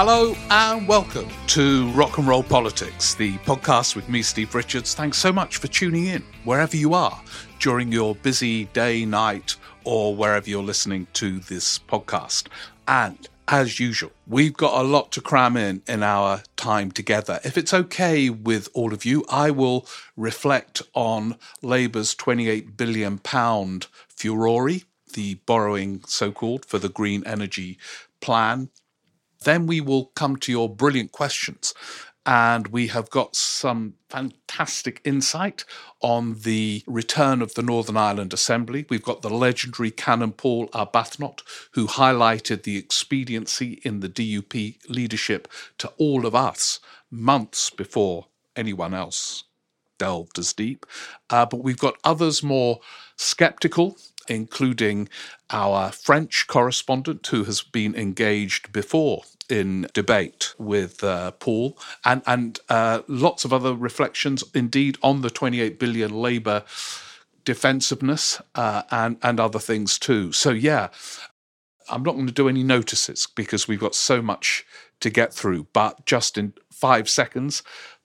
Hello and welcome to Rock and Roll Politics, the podcast with me, Steve Richards. Thanks so much for tuning in wherever you are during your busy day, night, or wherever you're listening to this podcast. And as usual, we've got a lot to cram in in our time together. If it's okay with all of you, I will reflect on Labour's 28 billion pound furore, the borrowing so called for the green energy plan then we will come to your brilliant questions. And we have got some fantastic insight on the return of the Northern Ireland Assembly. We've got the legendary Canon Paul Arbuthnot, who highlighted the expediency in the DUP leadership to all of us months before anyone else delved as deep. Uh, but we've got others more skeptical including our French correspondent who has been engaged before in debate with uh, Paul, and and uh, lots of other reflections, indeed, on the 28 billion Labour defensiveness uh, and and other things too. So yeah, I'm not going to do any notices because we've got so much to get through. But just in five seconds,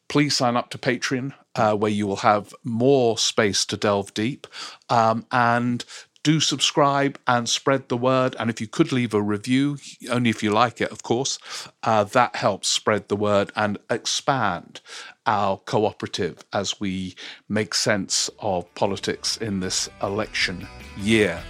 please sign up to Patreon, uh, where you will have more space to delve deep. Um, and do subscribe and spread the word. And if you could leave a review, only if you like it, of course, uh, that helps spread the word and expand our cooperative as we make sense of politics in this election year.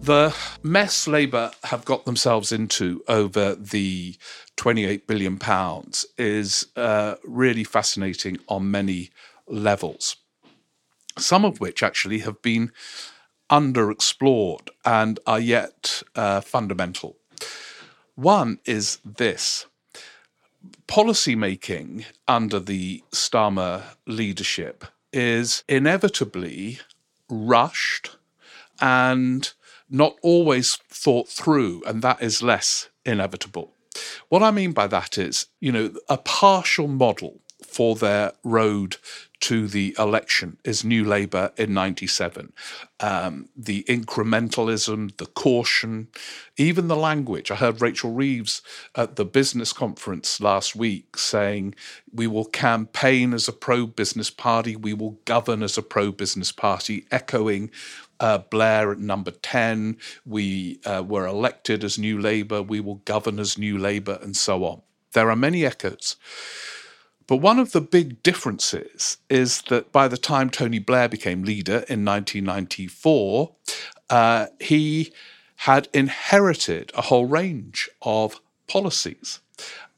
The mess Labour have got themselves into over the 28 billion pounds is uh, really fascinating on many levels some of which actually have been underexplored and are yet uh, fundamental. One is this policy making under the Starmer leadership is inevitably rushed and not always thought through, and that is less inevitable. What I mean by that is, you know, a partial model for their road to the election is New Labour in 97. Um, the incrementalism, the caution, even the language. I heard Rachel Reeves at the business conference last week saying, We will campaign as a pro business party, we will govern as a pro business party, echoing uh, Blair at number 10. We uh, were elected as New Labour, we will govern as New Labour, and so on. There are many echoes. But one of the big differences is that by the time Tony Blair became leader in 1994, uh, he had inherited a whole range of policies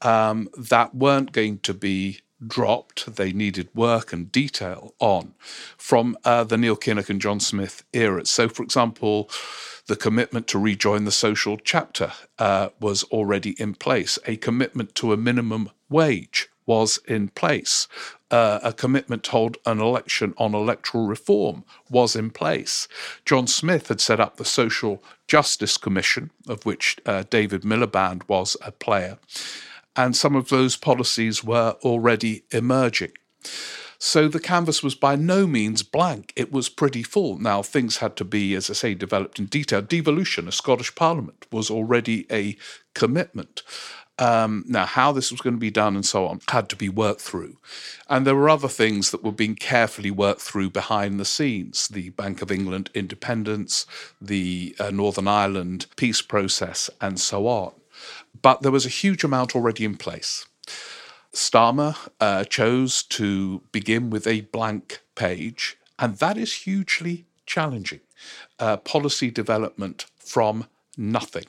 um, that weren't going to be dropped. They needed work and detail on from uh, the Neil Kinnock and John Smith eras. So, for example, the commitment to rejoin the social chapter uh, was already in place, a commitment to a minimum wage was in place. Uh, a commitment to hold an election on electoral reform was in place. John Smith had set up the Social Justice Commission, of which uh, David Miliband was a player, and some of those policies were already emerging. So the canvas was by no means blank. It was pretty full. Now, things had to be, as I say, developed in detail. Devolution, a Scottish Parliament, was already a commitment. Um, now, how this was going to be done and so on had to be worked through. And there were other things that were being carefully worked through behind the scenes the Bank of England independence, the uh, Northern Ireland peace process, and so on. But there was a huge amount already in place. Starmer uh, chose to begin with a blank page, and that is hugely challenging. Uh, policy development from nothing.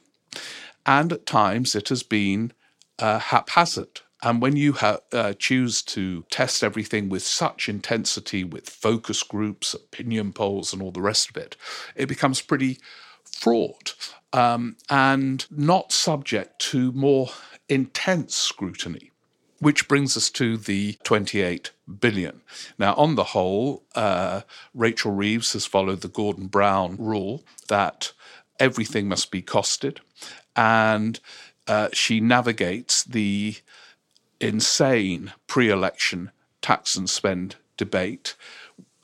And at times it has been uh, haphazard. And when you ha- uh, choose to test everything with such intensity, with focus groups, opinion polls, and all the rest of it, it becomes pretty fraught um, and not subject to more intense scrutiny. Which brings us to the 28 billion. Now, on the whole, uh, Rachel Reeves has followed the Gordon Brown rule that everything must be costed, and uh, she navigates the insane pre election tax and spend debate,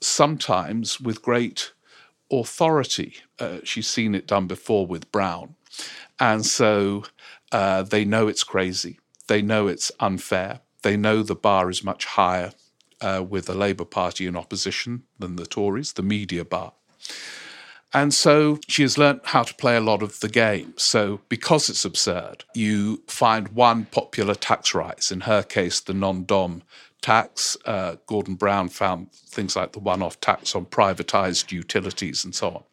sometimes with great authority, Uh, she's seen it done before with Brown. And so uh, they know it's crazy. They know it's unfair. They know the bar is much higher uh, with the Labour Party in opposition than the Tories, the media bar. And so she has learnt how to play a lot of the game. So, because it's absurd, you find one popular tax rise, in her case, the non dom tax. Uh, Gordon Brown found things like the one off tax on privatized utilities and so on.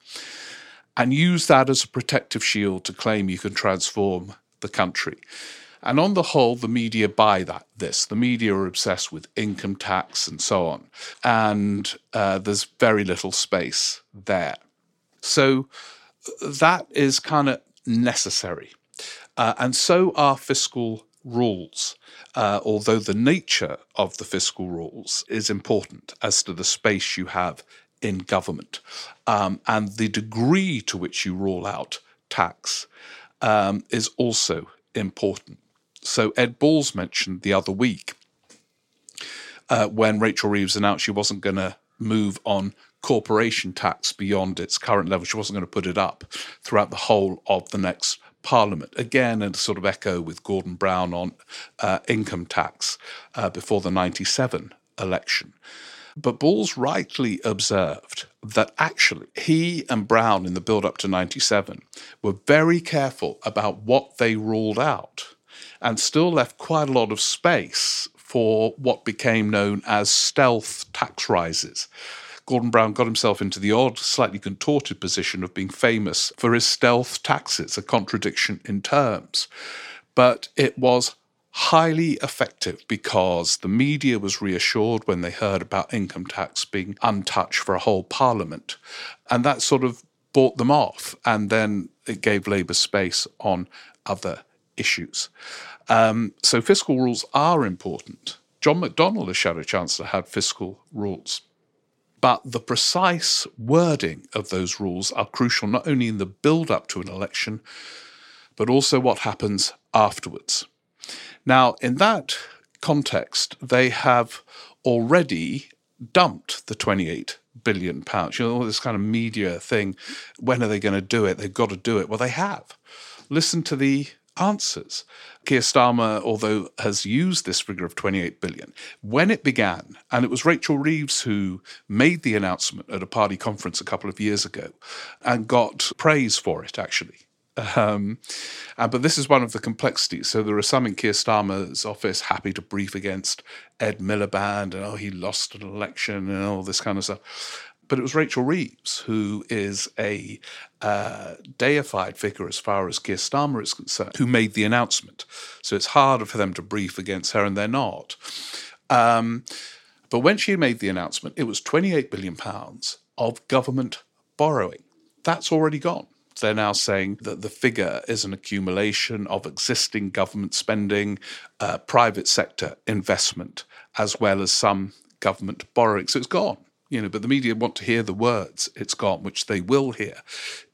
And use that as a protective shield to claim you can transform the country. And on the whole, the media buy that. This the media are obsessed with income tax and so on, and uh, there's very little space there. So that is kind of necessary, uh, and so are fiscal rules. Uh, although the nature of the fiscal rules is important as to the space you have in government um, and the degree to which you rule out tax um, is also important. So Ed Balls mentioned the other week uh, when Rachel Reeves announced she wasn't going to move on corporation tax beyond its current level. She wasn't going to put it up throughout the whole of the next parliament. Again, a sort of echo with Gordon Brown on uh, income tax uh, before the 97 election. But Balls rightly observed that actually he and Brown in the build up to 97 were very careful about what they ruled out and still left quite a lot of space for what became known as stealth tax rises. Gordon Brown got himself into the odd, slightly contorted position of being famous for his stealth taxes, a contradiction in terms. But it was highly effective because the media was reassured when they heard about income tax being untouched for a whole parliament. And that sort of bought them off. And then it gave Labour space on other issues. Um, so fiscal rules are important. John McDonnell, as Shadow Chancellor, had fiscal rules. But the precise wording of those rules are crucial not only in the build up to an election, but also what happens afterwards. Now, in that context, they have already dumped the 28 billion pounds. You know, all this kind of media thing. When are they going to do it? They've got to do it. Well, they have. Listen to the answers. Keir Starmer, although has used this figure of 28 billion, when it began, and it was Rachel Reeves who made the announcement at a party conference a couple of years ago and got praise for it, actually. Um, but this is one of the complexities. So there are some in Keir Starmer's office happy to brief against Ed Miliband and oh he lost an election and all this kind of stuff. But it was Rachel Reeves, who is a uh, deified figure as far as Keir Starmer is concerned, who made the announcement. So it's harder for them to brief against her, and they're not. Um, but when she made the announcement, it was £28 billion of government borrowing. That's already gone. They're now saying that the figure is an accumulation of existing government spending, uh, private sector investment, as well as some government borrowing. So it's gone you know, but the media want to hear the words it's got, which they will hear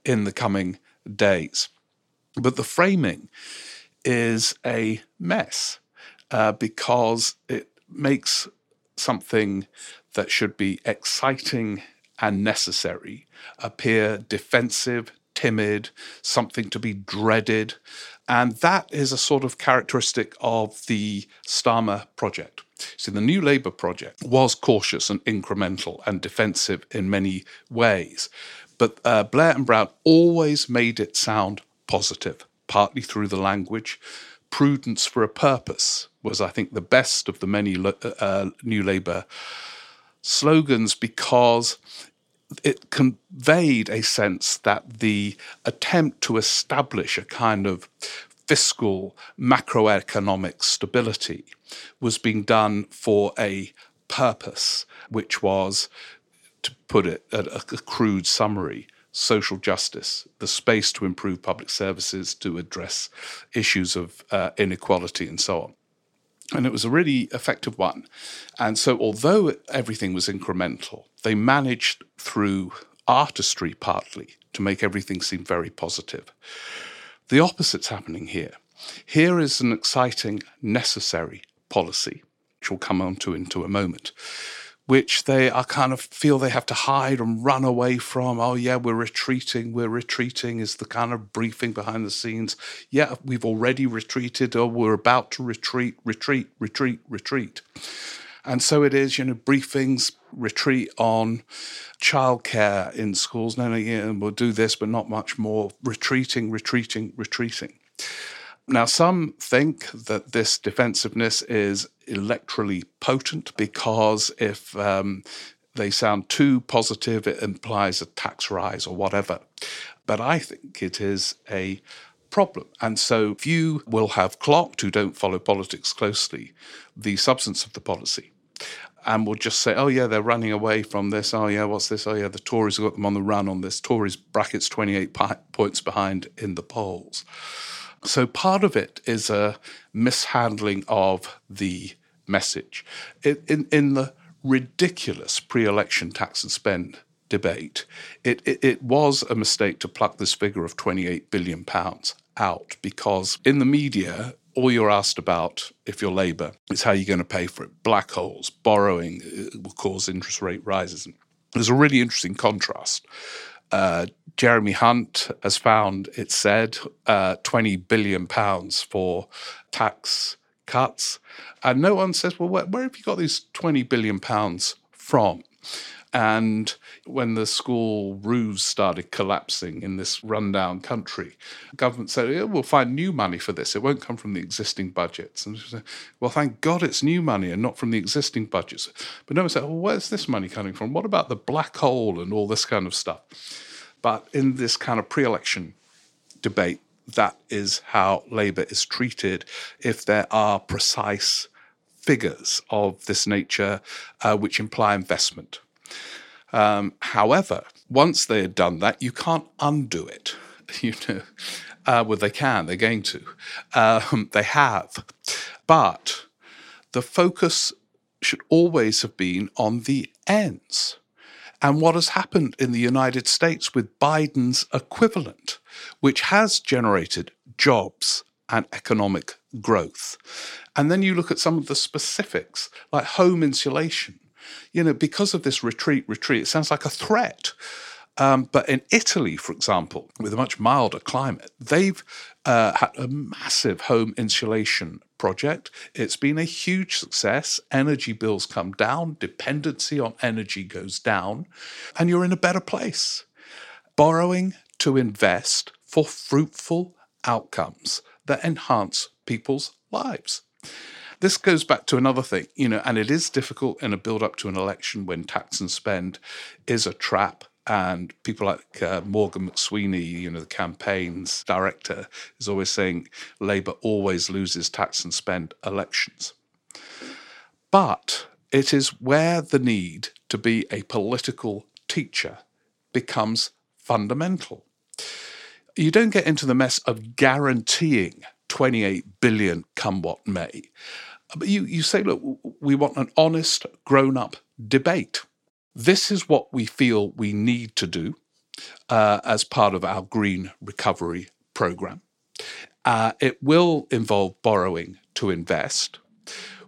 in the coming days. But the framing is a mess uh, because it makes something that should be exciting and necessary appear defensive, timid, something to be dreaded. And that is a sort of characteristic of the Starmer project. So the New Labour project was cautious and incremental and defensive in many ways. But uh, Blair and Brown always made it sound positive, partly through the language. Prudence for a purpose was, I think, the best of the many uh, New Labour slogans because it conveyed a sense that the attempt to establish a kind of fiscal macroeconomic stability was being done for a purpose, which was, to put it at a crude summary, social justice, the space to improve public services, to address issues of uh, inequality, and so on. And it was a really effective one. And so, although everything was incremental, they managed through artistry partly to make everything seem very positive. The opposite's happening here. Here is an exciting, necessary policy, which we'll come on to into a moment, which they are kind of feel they have to hide and run away from. Oh, yeah, we're retreating, we're retreating is the kind of briefing behind the scenes. Yeah, we've already retreated, or we're about to retreat, retreat, retreat, retreat. And so it is, you know, briefings, retreat on childcare in schools. No, no, yeah, we'll do this, but not much more. Retreating, retreating, retreating. Now, some think that this defensiveness is electorally potent because if um, they sound too positive, it implies a tax rise or whatever. But I think it is a problem. And so few will have clocked who don't follow politics closely the substance of the policy and will just say, oh, yeah, they're running away from this. Oh, yeah, what's this? Oh, yeah, the Tories have got them on the run on this. Tories brackets 28 points behind in the polls. So part of it is a mishandling of the message. In, in, in the ridiculous pre election tax and spend debate, it, it, it was a mistake to pluck this figure of £28 billion out because in the media, all you're asked about if you're Labour is how you're going to pay for it. Black holes, borrowing uh, will cause interest rate rises. There's a really interesting contrast uh, Jeremy Hunt has found, it said, uh, 20 billion pounds for tax cuts. And no one says, well, where, where have you got these 20 billion pounds from? And when the school roofs started collapsing in this rundown country, government said, yeah, we'll find new money for this. It won't come from the existing budgets. And said, well, thank God it's new money and not from the existing budgets. But no one said, well, where's this money coming from? What about the black hole and all this kind of stuff? But in this kind of pre election debate, that is how Labour is treated if there are precise figures of this nature uh, which imply investment. Um, however, once they had done that, you can't undo it. You know, uh, well, they can. They're going to. Um, they have, but the focus should always have been on the ends and what has happened in the United States with Biden's equivalent, which has generated jobs and economic growth. And then you look at some of the specifics, like home insulation. You know, because of this retreat, retreat, it sounds like a threat. Um, but in Italy, for example, with a much milder climate, they've uh, had a massive home insulation project. It's been a huge success. Energy bills come down, dependency on energy goes down, and you're in a better place. Borrowing to invest for fruitful outcomes that enhance people's lives. This goes back to another thing, you know, and it is difficult in a build up to an election when tax and spend is a trap and people like uh, Morgan McSweeney, you know, the campaign's director, is always saying Labour always loses tax and spend elections. But it is where the need to be a political teacher becomes fundamental. You don't get into the mess of guaranteeing 28 billion come what may. But you, you say, look, we want an honest, grown up debate. This is what we feel we need to do uh, as part of our green recovery program. Uh, it will involve borrowing to invest.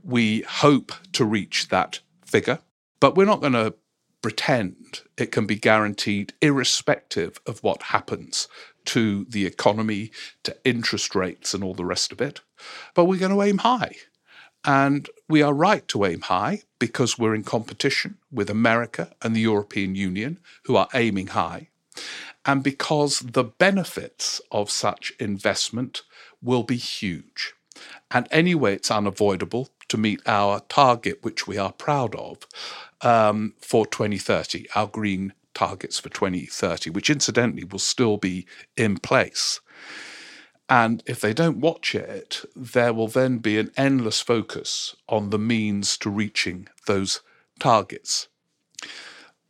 We hope to reach that figure, but we're not going to pretend it can be guaranteed irrespective of what happens to the economy, to interest rates, and all the rest of it. But we're going to aim high. And we are right to aim high because we're in competition with America and the European Union, who are aiming high, and because the benefits of such investment will be huge. And anyway, it's unavoidable to meet our target, which we are proud of, um, for 2030, our green targets for 2030, which incidentally will still be in place. And if they don't watch it, there will then be an endless focus on the means to reaching those targets.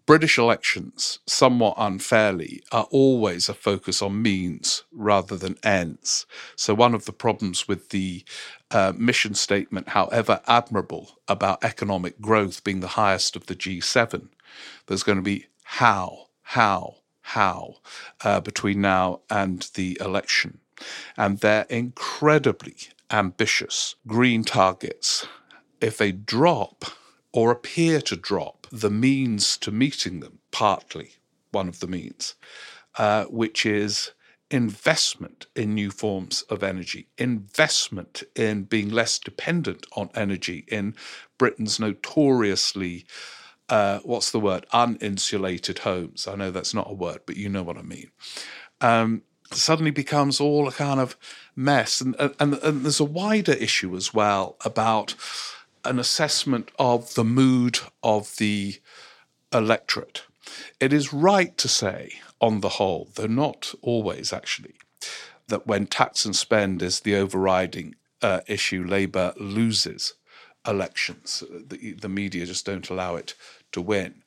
British elections, somewhat unfairly, are always a focus on means rather than ends. So, one of the problems with the uh, mission statement, however admirable, about economic growth being the highest of the G7, there's going to be how, how, how uh, between now and the election. And their incredibly ambitious green targets, if they drop or appear to drop the means to meeting them, partly one of the means, uh, which is investment in new forms of energy, investment in being less dependent on energy in Britain's notoriously, uh, what's the word, uninsulated homes. I know that's not a word, but you know what I mean. Um, suddenly becomes all a kind of mess. And, and, and there's a wider issue as well about an assessment of the mood of the electorate. It is right to say, on the whole, though not always actually, that when tax and spend is the overriding uh, issue, Labour loses elections. The, the media just don't allow it to win.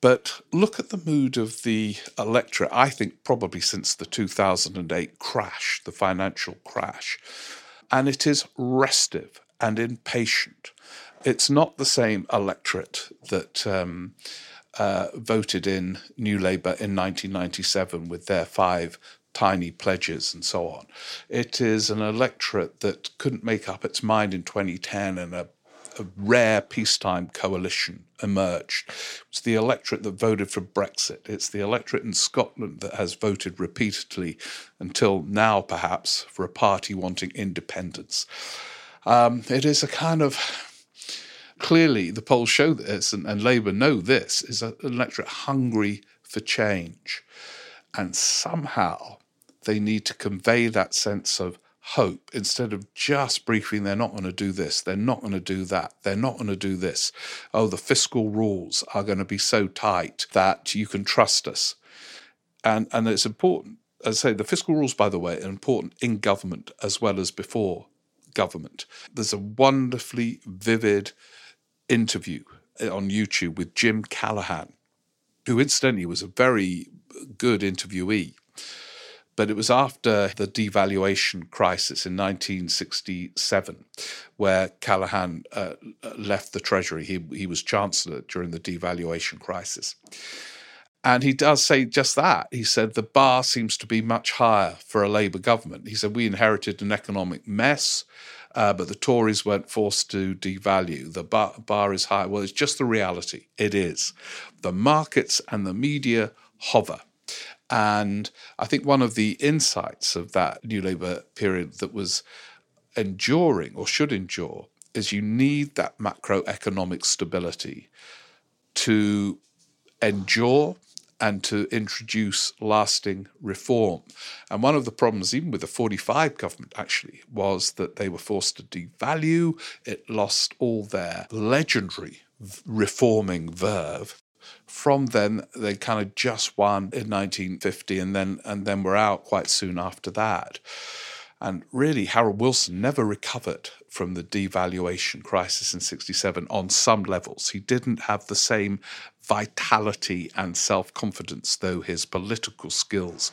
But look at the mood of the electorate, I think probably since the 2008 crash, the financial crash. And it is restive and impatient. It's not the same electorate that um, uh, voted in New Labour in 1997 with their five tiny pledges and so on. It is an electorate that couldn't make up its mind in 2010 and a a rare peacetime coalition emerged. It's the electorate that voted for Brexit. It's the electorate in Scotland that has voted repeatedly until now, perhaps, for a party wanting independence. Um, it is a kind of clearly the polls show this, and, and Labour know this, is an electorate hungry for change. And somehow they need to convey that sense of hope instead of just briefing they're not going to do this, they're not going to do that, they're not going to do this. Oh, the fiscal rules are going to be so tight that you can trust us. And and it's important. As I say, the fiscal rules, by the way, are important in government as well as before government. There's a wonderfully vivid interview eh, on YouTube with Jim Callaghan, who incidentally was a very good interviewee but it was after the devaluation crisis in 1967 where Callaghan uh, left the Treasury. He, he was Chancellor during the devaluation crisis. And he does say just that. He said the bar seems to be much higher for a Labour government. He said we inherited an economic mess, uh, but the Tories weren't forced to devalue. The bar, bar is high. Well, it's just the reality. It is. The markets and the media hover. And I think one of the insights of that New Labour period that was enduring or should endure is you need that macroeconomic stability to endure and to introduce lasting reform. And one of the problems, even with the 45 government, actually, was that they were forced to devalue. It lost all their legendary reforming verve from then they kind of just won in 1950 and then and then were out quite soon after that. And really harold wilson never recovered from the devaluation crisis in 67 on some levels. He didn't have the same vitality and self-confidence though his political skills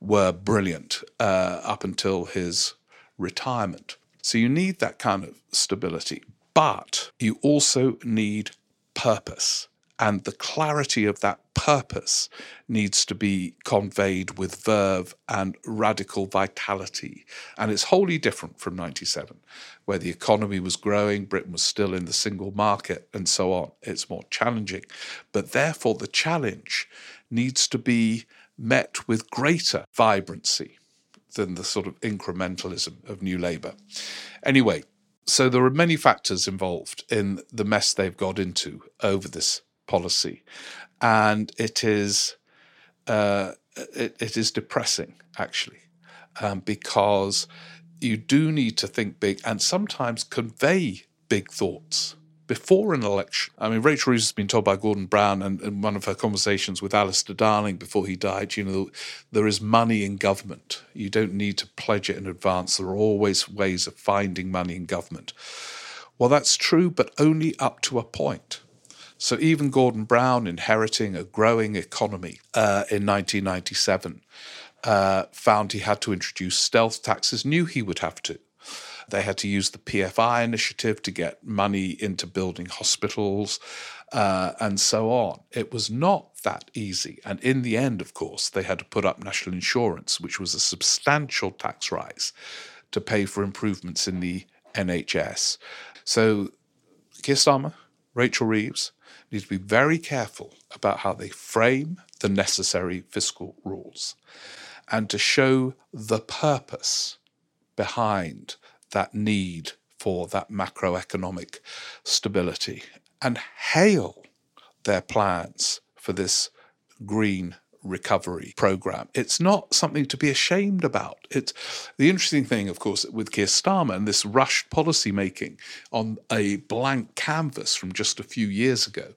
were brilliant uh, up until his retirement. So you need that kind of stability but you also need purpose and the clarity of that purpose needs to be conveyed with verve and radical vitality. And it's wholly different from 97, where the economy was growing, Britain was still in the single market, and so on. It's more challenging. But therefore, the challenge needs to be met with greater vibrancy than the sort of incrementalism of New Labour. Anyway, so there are many factors involved in the mess they've got into over this policy, and it is uh, it, it is depressing actually um, because you do need to think big and sometimes convey big thoughts before an election. I mean, Rachel Reeves has been told by Gordon Brown and in one of her conversations with Alistair Darling before he died, you know, there is money in government. You don't need to pledge it in advance. There are always ways of finding money in government. Well, that's true, but only up to a point. So even Gordon Brown, inheriting a growing economy uh, in 1997, uh, found he had to introduce stealth taxes, knew he would have to. They had to use the PFI initiative to get money into building hospitals uh, and so on. It was not that easy. And in the end, of course, they had to put up national insurance, which was a substantial tax rise to pay for improvements in the NHS. So Keir Starmer Rachel Reeves, need to be very careful about how they frame the necessary fiscal rules and to show the purpose behind that need for that macroeconomic stability and hail their plans for this green recovery program. It's not something to be ashamed about. It's the interesting thing, of course, with Keir Starmer and this rushed policy making on a blank canvas from just a few years ago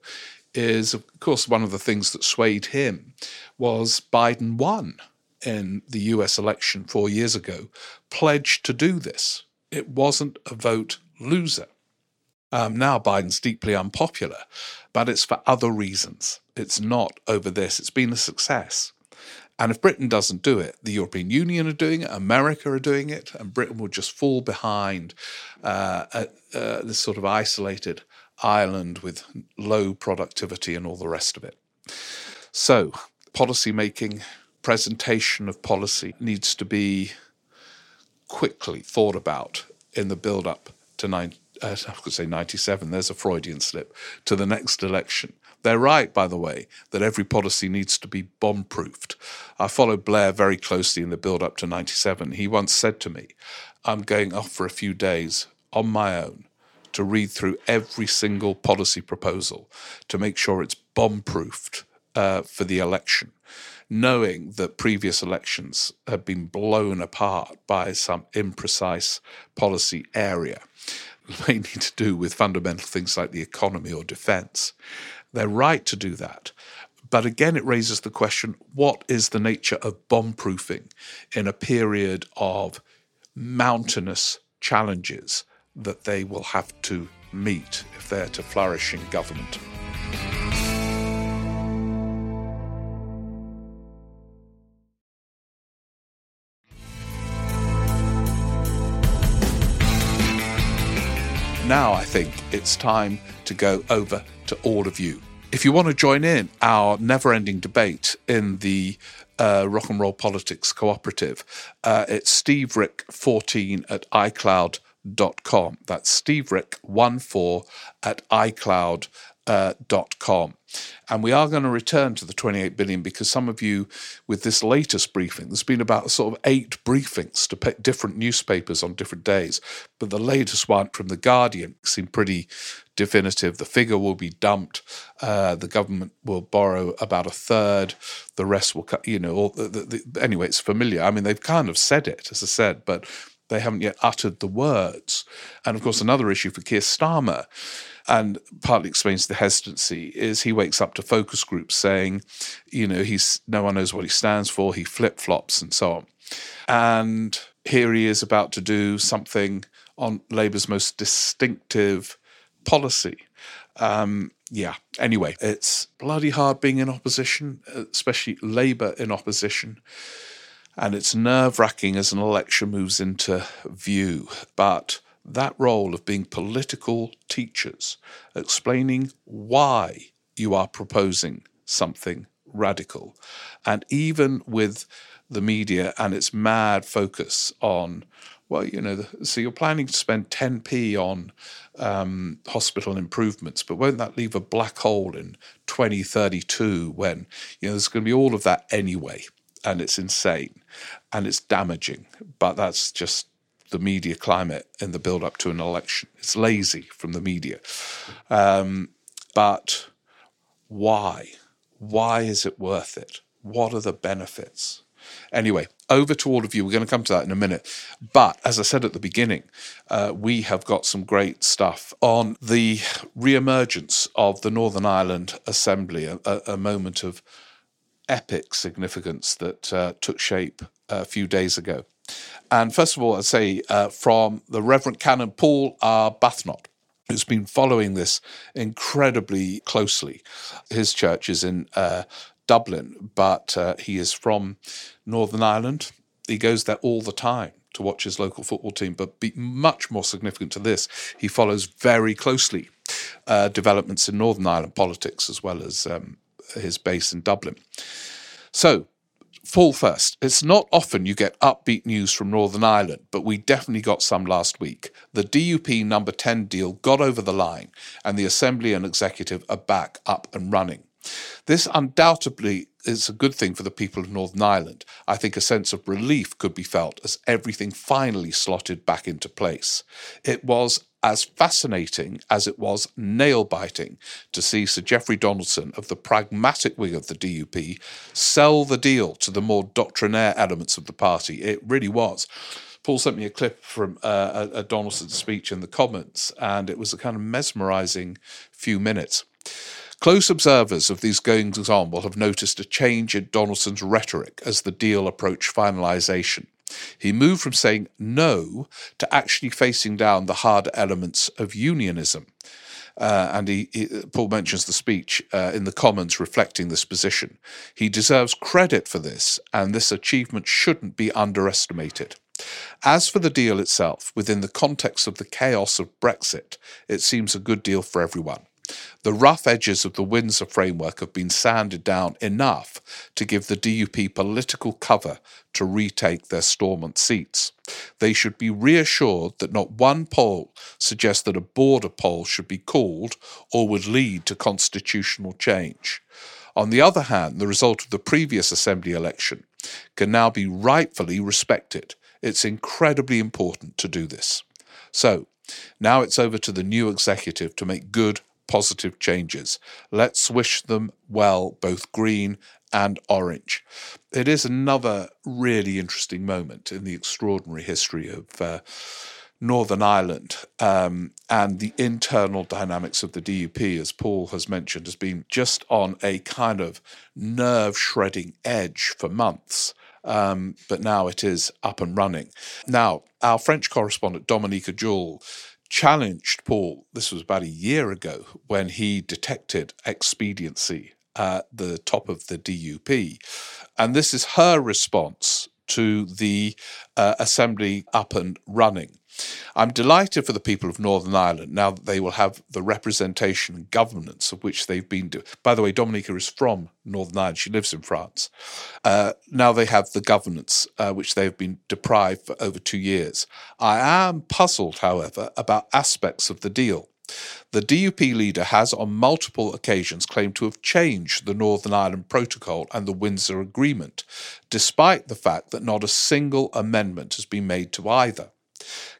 is, of course, one of the things that swayed him was Biden won in the US election four years ago, pledged to do this. It wasn't a vote loser. Um, now Biden's deeply unpopular, but it's for other reasons. It's not over this. It's been a success. And if Britain doesn't do it, the European Union are doing it, America are doing it, and Britain will just fall behind uh, uh, this sort of isolated island with low productivity and all the rest of it. So, policy making, presentation of policy needs to be quickly thought about in the build up to nine, uh, I say 97, there's a Freudian slip, to the next election. They're right, by the way, that every policy needs to be bomb proofed. I followed Blair very closely in the build up to 97. He once said to me, I'm going off for a few days on my own to read through every single policy proposal to make sure it's bomb proofed uh, for the election, knowing that previous elections have been blown apart by some imprecise policy area, mainly to do with fundamental things like the economy or defence. They're right to do that. But again, it raises the question what is the nature of bomb proofing in a period of mountainous challenges that they will have to meet if they're to flourish in government? now I think it's time to go over to all of you. If you want to join in our never ending debate in the uh, Rock and Roll Politics Cooperative, uh, it's steverick14 at iCloud.com. That's steverick14 at iCloud.com. And we are going to return to the 28 billion because some of you, with this latest briefing, there's been about sort of eight briefings to pick different newspapers on different days. But the latest one from The Guardian seemed pretty definitive. The figure will be dumped. Uh, the government will borrow about a third. The rest will cut, you know, all the, the, the, anyway, it's familiar. I mean, they've kind of said it, as I said, but they haven't yet uttered the words. And of course, another issue for Keir Starmer and partly explains the hesitancy is he wakes up to focus groups saying, you know, he's no one knows what he stands for, he flip flops and so on. And here he is about to do something on Labour's most distinctive policy. Um, yeah, anyway, it's bloody hard being in opposition, especially Labour in opposition. And it's nerve wracking as an election moves into view. But that role of being political teachers, explaining why you are proposing something radical. And even with the media and its mad focus on, well, you know, so you're planning to spend 10p on um, hospital improvements, but won't that leave a black hole in 2032 when, you know, there's going to be all of that anyway? And it's insane and it's damaging, but that's just the media climate in the build up to an election. It's lazy from the media. Um, but why? Why is it worth it? What are the benefits? Anyway, over to all of you. We're going to come to that in a minute. But as I said at the beginning, uh, we have got some great stuff on the re-emergence of the Northern Ireland Assembly, a, a moment of epic significance that uh, took shape a few days ago. And first of all, I'd say uh, from the Reverend Canon Paul Arbuthnot, who's been following this incredibly closely. His church is in uh, Dublin, but uh, he is from Northern Ireland. He goes there all the time to watch his local football team, but be much more significant to this, he follows very closely uh, developments in Northern Ireland politics as well as um, his base in Dublin. So, Paul first. It's not often you get upbeat news from Northern Ireland, but we definitely got some last week. The DUP number 10 deal got over the line, and the Assembly and Executive are back up and running. This undoubtedly is a good thing for the people of Northern Ireland. I think a sense of relief could be felt as everything finally slotted back into place. It was as fascinating as it was nail biting to see Sir Jeffrey Donaldson of the pragmatic wing of the DUP sell the deal to the more doctrinaire elements of the party. It really was. Paul sent me a clip from uh, a, a Donaldson speech in the comments, and it was a kind of mesmerizing few minutes. Close observers of these goings on will have noticed a change in Donaldson's rhetoric as the deal approached finalisation. He moved from saying no to actually facing down the hard elements of unionism. Uh, and he, he, Paul mentions the speech uh, in the Commons reflecting this position. He deserves credit for this, and this achievement shouldn't be underestimated. As for the deal itself, within the context of the chaos of Brexit, it seems a good deal for everyone. The rough edges of the Windsor framework have been sanded down enough to give the DUP political cover to retake their Stormont seats. They should be reassured that not one poll suggests that a border poll should be called or would lead to constitutional change. On the other hand, the result of the previous Assembly election can now be rightfully respected. It's incredibly important to do this. So, now it's over to the new executive to make good positive changes. Let's wish them well, both green and orange. It is another really interesting moment in the extraordinary history of uh, Northern Ireland um, and the internal dynamics of the DUP, as Paul has mentioned, has been just on a kind of nerve shredding edge for months. Um, but now it is up and running. Now, our French correspondent Dominica Jewell challenged Paul, this was about a year ago, when he detected expediency at the top of the DUP. And this is her response to the uh, assembly up and running. I'm delighted for the people of Northern Ireland now that they will have the representation and governance of which they've been. Do- By the way, Dominica is from Northern Ireland. She lives in France. Uh, now they have the governance uh, which they've been deprived for over two years. I am puzzled, however, about aspects of the deal. The DUP leader has on multiple occasions claimed to have changed the Northern Ireland Protocol and the Windsor Agreement, despite the fact that not a single amendment has been made to either.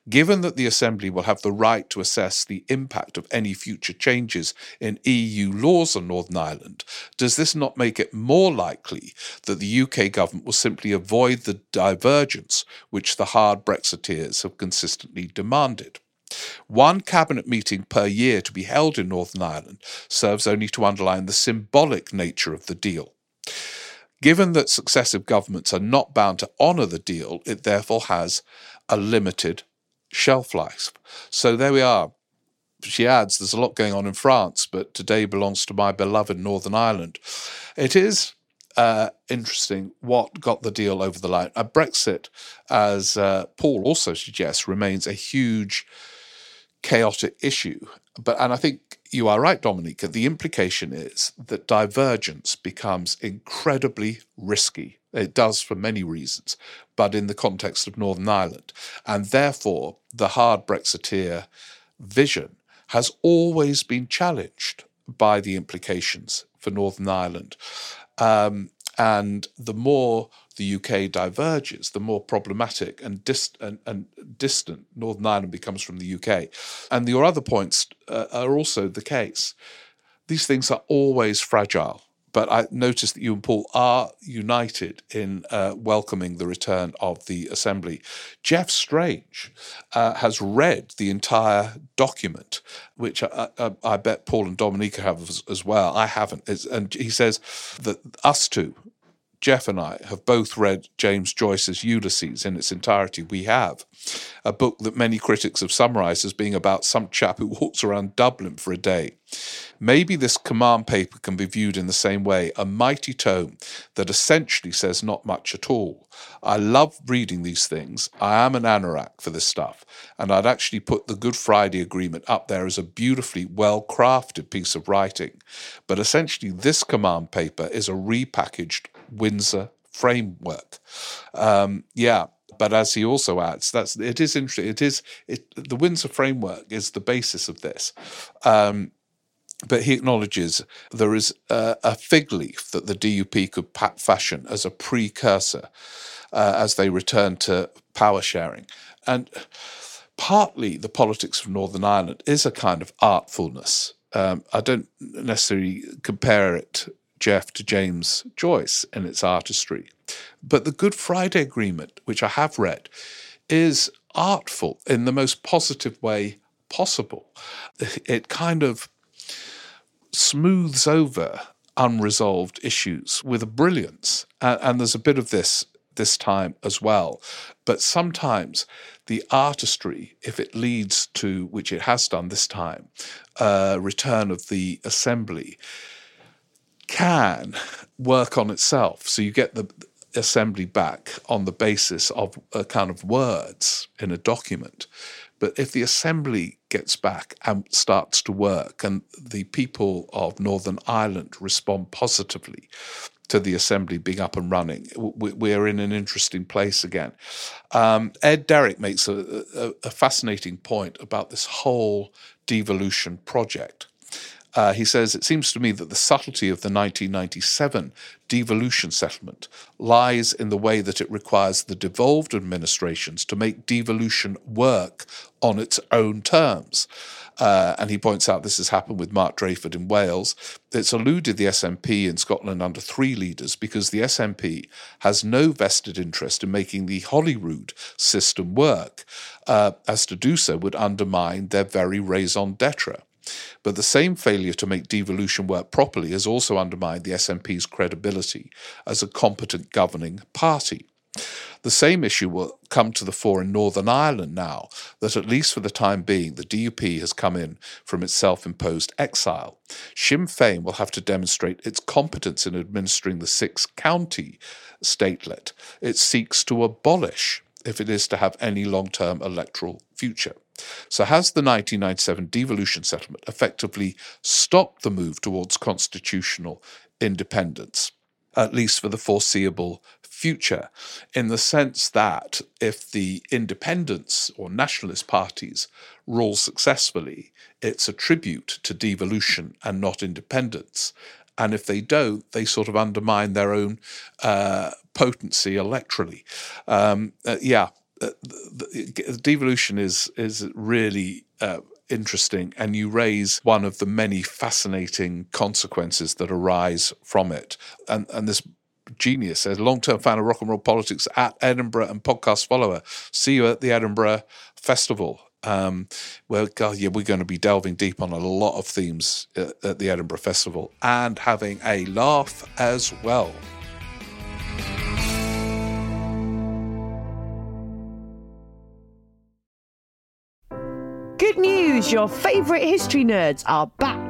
Given that the Assembly will have the right to assess the impact of any future changes in EU laws on Northern Ireland, does this not make it more likely that the UK government will simply avoid the divergence which the hard Brexiteers have consistently demanded? One cabinet meeting per year to be held in Northern Ireland serves only to underline the symbolic nature of the deal. Given that successive governments are not bound to honour the deal, it therefore has a limited shelf life. So there we are. She adds, there's a lot going on in France, but today belongs to my beloved Northern Ireland. It is uh, interesting what got the deal over the line. Uh, Brexit, as uh, Paul also suggests, remains a huge chaotic issue. But and I think you are right, Dominica. The implication is that divergence becomes incredibly risky. It does for many reasons, but in the context of Northern Ireland. And therefore, the hard Brexiteer vision has always been challenged by the implications for Northern Ireland. Um, and the more the UK diverges, the more problematic and, dist- and, and, distant Northern Ireland becomes from the UK. And your other points uh, are also the case. These things are always fragile. But I noticed that you and Paul are united in uh, welcoming the return of the Assembly. Jeff Strange uh, has read the entire document, which I, I, I, bet Paul and Dominica have as, as well. I haven't. It's, and he says that us two, Jeff and I have both read James Joyce's Ulysses in its entirety. We have a book that many critics have summarized as being about some chap who walks around Dublin for a day. Maybe this command paper can be viewed in the same way a mighty tome that essentially says not much at all. I love reading these things. I am an anorak for this stuff, and I'd actually put the Good Friday Agreement up there as a beautifully well crafted piece of writing. But essentially, this command paper is a repackaged Windsor framework. Um, yeah, but as he also adds, that's it is interesting. It is it, the Windsor framework is the basis of this. Um, but he acknowledges there is a, a, fig leaf that the DUP could fashion as a precursor uh, as they return to power sharing. And partly the politics of Northern Ireland is a kind of artfulness. Um, I don't necessarily compare it, Geoff, to James Joyce in its artistry. But the Good Friday Agreement, which I have read, is artful in the most positive way possible. It kind of smooths over unresolved issues with a brilliance. And, there's a bit of this this time as well. But sometimes the artistry, if it leads to, which it has done this time, uh, return of the assembly, can work on itself. So you get the assembly back on the basis of a kind of words in a document. But if the assembly gets back and starts to work, and the people of Northern Ireland respond positively to the assembly being up and running, we're in an interesting place again. Um, Ed Derrick makes a, a, a fascinating point about this whole devolution project. Uh, he says, It seems to me that the subtlety of the 1997 devolution settlement lies in the way that it requires the devolved administrations to make devolution work on its own terms. Uh, and he points out this has happened with Mark Drakeford in Wales. It's eluded the SNP in Scotland under three leaders because the SNP has no vested interest in making the Holyrood system work, uh, as to do so would undermine their very raison d'etre. But the same failure to make devolution work properly has also undermined the SNP's credibility as a competent governing party. The same issue will come to the fore in Northern Ireland now that, at least for the time being, the DUP has come in from its self imposed exile. Sinn Féin will have to demonstrate its competence in administering the six county statelet it seeks to abolish if it is to have any long term electoral future. So, has the 1997 devolution settlement effectively stopped the move towards constitutional independence, at least for the foreseeable future, in the sense that if the independents or nationalist parties rule successfully, it's a tribute to devolution and not independence. And if they don't, they sort of undermine their own uh, potency electorally. Um, uh, yeah, the, devolution is is really uh, interesting, and you raise one of the many fascinating consequences that arise from it. And and this genius says, long term fan of rock and roll politics at Edinburgh and podcast follower. See you at the Edinburgh Festival. Um, well, God, yeah, we're going to be delving deep on a lot of themes at, at the Edinburgh Festival and having a laugh as well. Your favourite history nerds are back.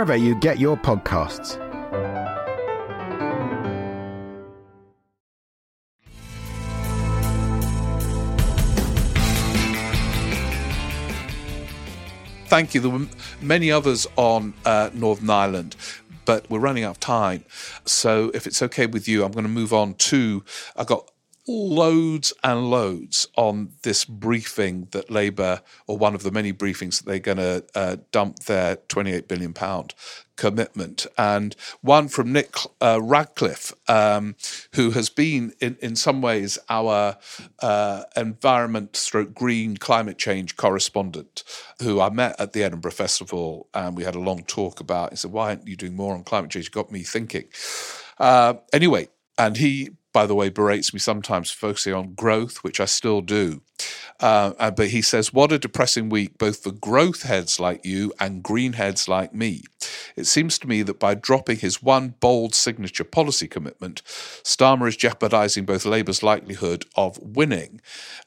you get your podcasts. thank you. There were many others on uh, Northern Ireland, but we're running out of time. So if it's okay with you, I'm going to move on to. I got loads and loads on this briefing that Labour, or one of the many briefings that they're going to uh, dump their 28 billion pound commitment, and one from Nick uh, Radcliffe, um, who has been in, in some ways our uh, environment stroke green climate change correspondent, who I met at the Edinburgh Festival, and we had a long talk about. He said, "Why aren't you doing more on climate change?" It got me thinking. Uh, anyway, and he by the way, berates me sometimes focusing on growth, which I still do. Uh, uh, but he says, What a depressing week, both for growth heads like you and green heads like me. It seems to me that by dropping his one bold signature policy commitment, Starmer is jeopardising both Labour's likelihood of winning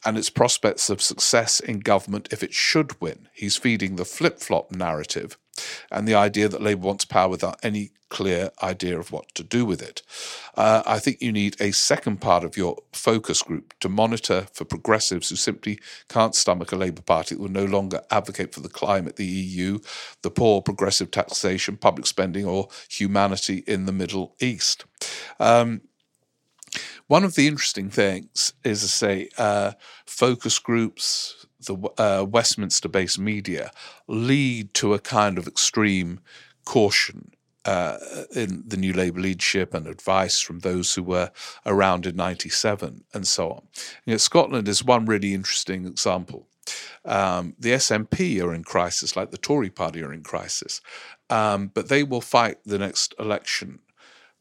and its prospects of success in government if it should win. He's feeding the flip flop narrative and the idea that Labour wants power without any clear idea of what to do with it. Uh, I think you need a second part of your focus group to monitor for progressives who simply can't stomach a Labour Party that will no longer advocate for the climate, the EU, the poor, progressive taxation, public spending, or humanity in the Middle East. Um, one of the interesting things is to say uh, focus groups, the uh, Westminster based media lead to a kind of extreme caution uh, in the new Labour leadership and advice from those who were around in 97 and so on. You know, Scotland is one really interesting example. Um, the SNP are in crisis, like the Tory party are in crisis, um, but they will fight the next election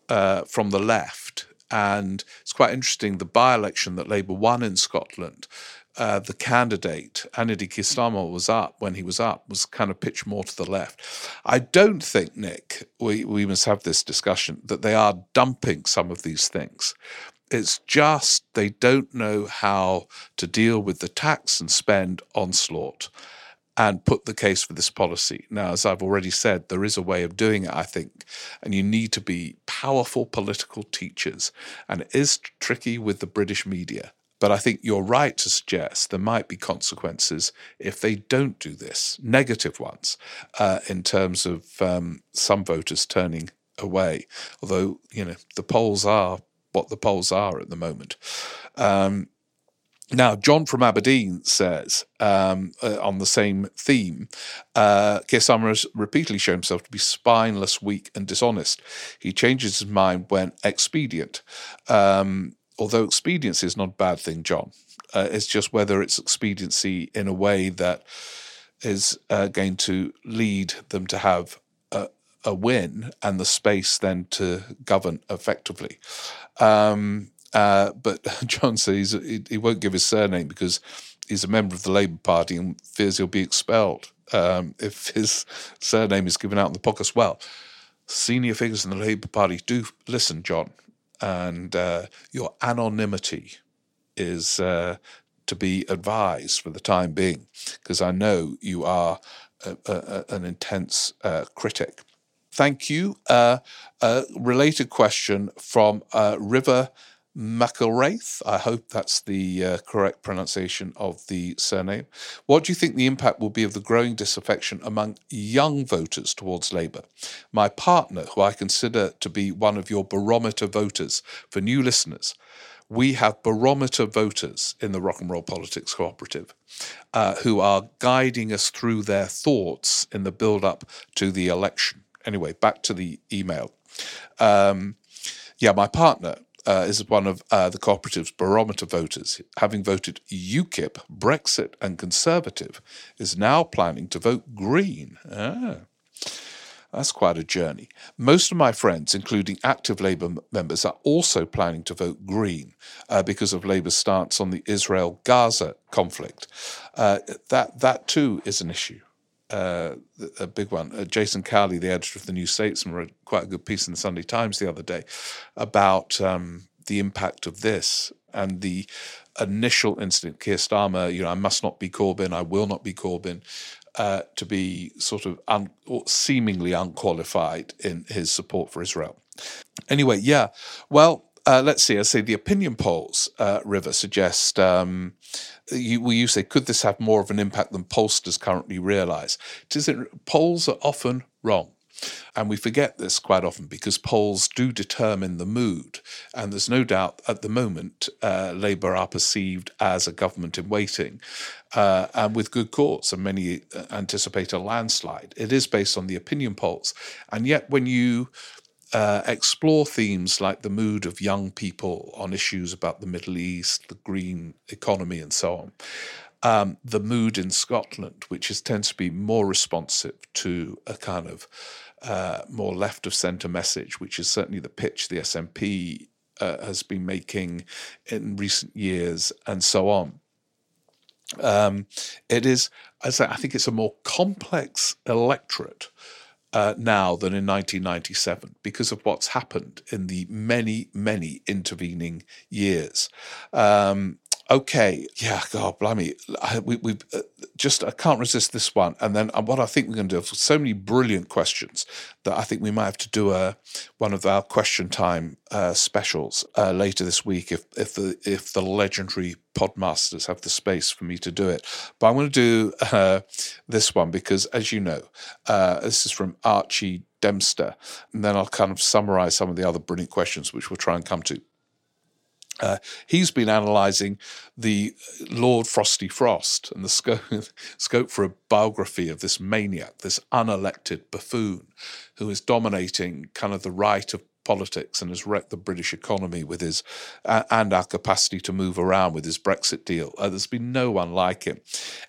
uh, from the left. And it's quite interesting the by election that Labour won in Scotland uh, the candidate, Andy Keir was up when he was up, was kind of pitched more to the left. I don't think, Nick, we, we must have this discussion, that they are dumping some of these things. It's just they don't know how to deal with the tax and spend onslaught and put the case for this policy. Now, as I've already said, there is a way of doing it, I think, and you need to be powerful political teachers. And it is tricky with the British media but I think you're right to suggest there might be consequences if they don't do this, negative ones, uh, in terms of um, some voters turning away. Although, you know, the polls are what the polls are at the moment. Um, now, John from Aberdeen says um, uh, on the same theme, uh, Keir Starmer has repeatedly shown himself to be spineless, weak, and dishonest. He changes his mind when expedient. Um, although expediency is not a bad thing, John. Uh, it's just whether it's expediency in a way that is uh, going to lead them to have a, a, win and the space then to govern effectively. Um, uh, but John says he, he, won't give his surname because he's a member of the Labour Party and fears he'll be expelled um, if his surname is given out in the podcast. Well, senior figures in the Labour Party do listen, John and uh, your anonymity is uh, to be advised for the time being, because I know you are a, a, an intense uh, critic. Thank you. Uh, a related question from uh, River McElraith. I hope that's the uh, correct pronunciation of the surname. What do you think the impact will be of the growing disaffection among young voters towards Labour? My partner, who I consider to be one of your barometer voters, for new listeners, we have barometer voters in the Rock and Roll Politics Cooperative uh, who are guiding us through their thoughts in the build up to the election. Anyway, back to the email. Um, yeah, my partner uh, is one of uh, the cooperative's barometer voters, having voted UKIP, Brexit, and Conservative, is now planning to vote Green. Ah, that's quite a journey. Most of my friends, including active Labour members, are also planning to vote Green uh, because of Labour's stance on the Israel Gaza conflict. Uh, that, that too is an issue uh, a big one. Uh, Jason Cowley, the editor of the New Statesman, wrote quite a good piece in the Sunday Times the other day about um, the impact of this and the initial incident. Keir Starmer, you know, I must not be Corbyn, I will not be Corbyn, uh, to be sort of un- seemingly unqualified in his support for Israel. Anyway, yeah, well, uh, let's see. I say the opinion polls, uh, River, suggest um, you, well, you say, could this have more of an impact than pollsters currently realise? Polls are often wrong. And we forget this quite often because polls do determine the mood. And there's no doubt at the moment, uh, Labour are perceived as a government in waiting, uh, and with good cause. And many uh, anticipate a landslide. It is based on the opinion polls. And yet, when you uh, explore themes like the mood of young people on issues about the Middle East, the green economy, and so on. Um, the mood in Scotland, which is, tends to be more responsive to a kind of uh, more left of centre message, which is certainly the pitch the SNP uh, has been making in recent years, and so on. Um, it is, I think, it's a more complex electorate uh, now than in 1997 because of what's happened in the many, many intervening years. Um, okay, yeah, God, blimey, I, we, we uh, just I can't resist this one. And then what I think we're going to do, so many brilliant questions that I think we might have to do a one of our question time uh, specials uh, later this week if if the if the legendary podmasters have the space for me to do it. But I'm going to do uh, this one because, as you know, uh, this is from Archie Dempster, and then I'll kind of summarize some of the other brilliant questions which we'll try and come to. Uh, he's been analysing the Lord Frosty Frost and the scope, scope for a biography of this maniac, this unelected buffoon who is dominating kind of the right of politics and has wrecked the British economy with his uh, and our capacity to move around with his Brexit deal. Uh, there's been no one like him.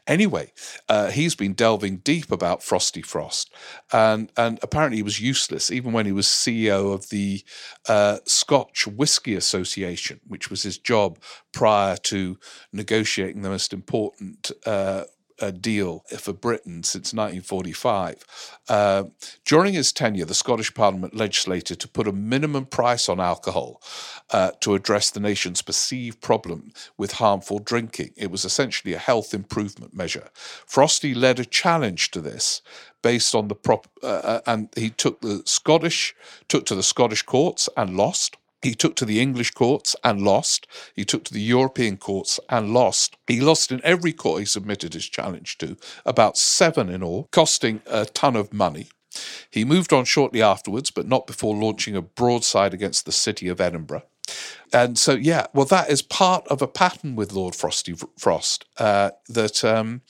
Anyway, uh, he's been delving deep about Frosty Frost, and and apparently he was useless even when he was CEO of the uh, Scotch Whisky Association, which was his job prior to negotiating the most important uh, a deal for Britain since 1945. Uh, during his tenure, the Scottish Parliament legislated to put a minimum price on alcohol uh, to address the nation's perceived problem with harmful drinking. It was essentially a health improvement measure. Frosty led a challenge to this based on the prop, uh, uh and he took the Scottish took to the Scottish courts and lost. He took to the English courts and lost. He took to the European courts and lost. He lost in every court he submitted his challenge to, about seven in all, costing a ton of money. He moved on shortly afterwards, but not before launching a broadside against the city of Edinburgh. And so, yeah, well, that is part of a pattern with Lord Frosty Frost uh, that um,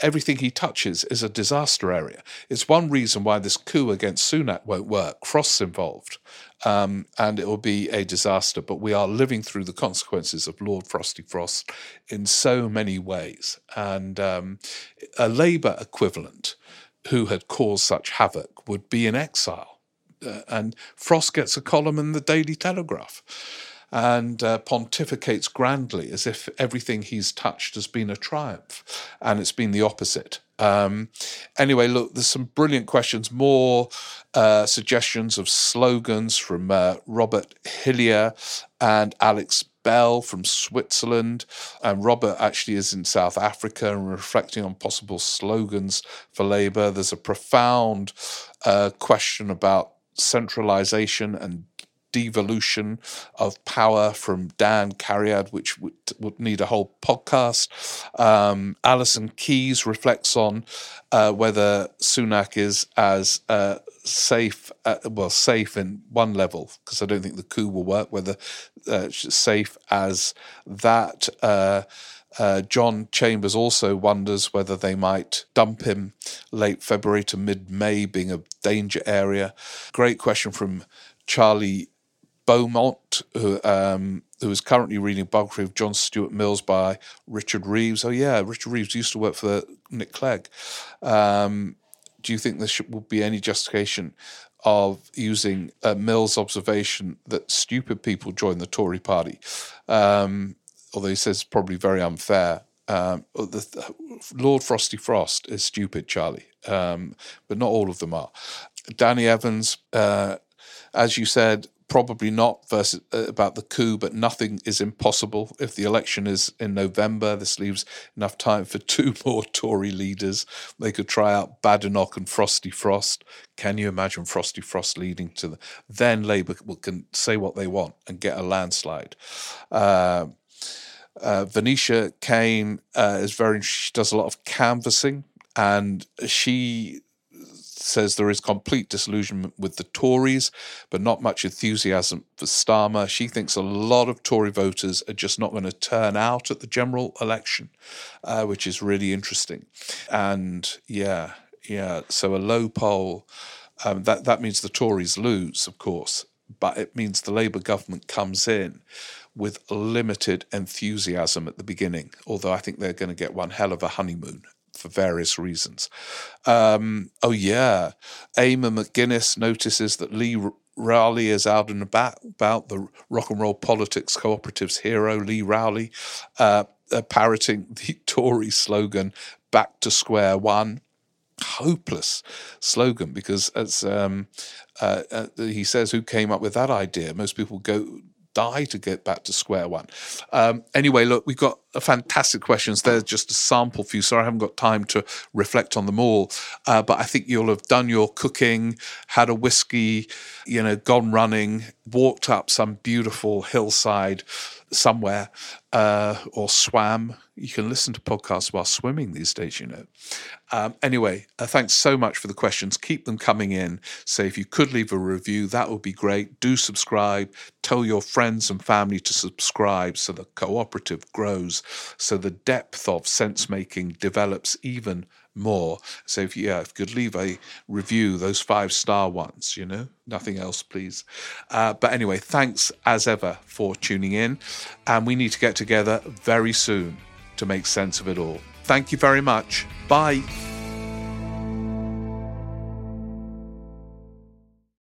everything he touches is a disaster area. It's one reason why this coup against Sunak won't work. Frost's involved um, and it will be a disaster. But we are living through the consequences of Lord Frosty Frost in so many ways. And um, a Labour equivalent who had caused such havoc would be in exile. Uh, and Frost gets a column in the Daily Telegraph and uh, pontificates grandly as if everything he's touched has been a triumph, and it's been the opposite. Um, anyway, look, there's some brilliant questions, more uh, suggestions of slogans from uh, Robert Hillier and Alex Bell from Switzerland. And Robert actually is in South Africa and reflecting on possible slogans for Labour. There's a profound uh, question about centralisation and devolution of power from Dan Cariad, which would, would need a whole podcast. Um, Alison Keys reflects on uh, whether Sunak is as uh, safe, uh, well, safe in one level, because I don't think the coup will work, whether uh, safe as that. Uh, uh, John Chambers also wonders whether they might dump him late February to mid May, being a danger area. Great question from Charlie Beaumont, who um, who is currently reading a biography of John Stuart Mills by Richard Reeves. Oh yeah, Richard Reeves used to work for Nick Clegg. Um, do you think there should, will be any justification of using a Mills' observation that stupid people join the Tory party? Um, although he says probably very unfair. Um, the, Lord Frosty Frost is stupid, Charlie, um, but not all of them are. Danny Evans, uh, as you said, probably not versus uh, about the coup, but nothing is impossible. If the election is in November, this leaves enough time for two more Tory leaders. They could try out Badenoch and Frosty Frost. Can you imagine Frosty Frost leading to the? Then Labour can say what they want and get a landslide. Uh, uh, Venetia Kane uh, is very. She does a lot of canvassing, and she says there is complete disillusionment with the Tories, but not much enthusiasm for Starmer. She thinks a lot of Tory voters are just not going to turn out at the general election, uh, which is really interesting. And yeah, yeah, so a low poll. Um, that that means the Tories lose, of course, but it means the Labour government comes in with limited enthusiasm at the beginning. Although I think they're going to get one hell of a honeymoon for various reasons. Um, oh, yeah. Eamon McGuinness notices that Lee Rowley is out and about, about the rock and roll politics cooperatives hero, Lee Rowley. Uh, uh, parroting the Tory slogan "Back to Square One." Hopeless slogan because, as um, uh, uh, he says, who came up with that idea? Most people go die to get back to square one. Um, anyway, look, we've got fantastic questions. There's just a sample for you. Sorry, I haven't got time to reflect on them all. Uh, but I think you'll have done your cooking, had a whiskey, you know, gone running, walked up some beautiful hillside somewhere, uh, or swam. You can listen to podcasts while swimming these days, you know. Um, anyway, uh, thanks so much for the questions. Keep them coming in. So if you could leave a review, that would be great. Do subscribe. Tell your friends and family to subscribe so the cooperative grows, so the depth of sense making develops even more. So if you, yeah, if you could leave a review, those five star ones, you know, nothing else, please. Uh, but anyway, thanks as ever for tuning in, and we need to get together very soon to make sense of it all. Thank you very much. Bye.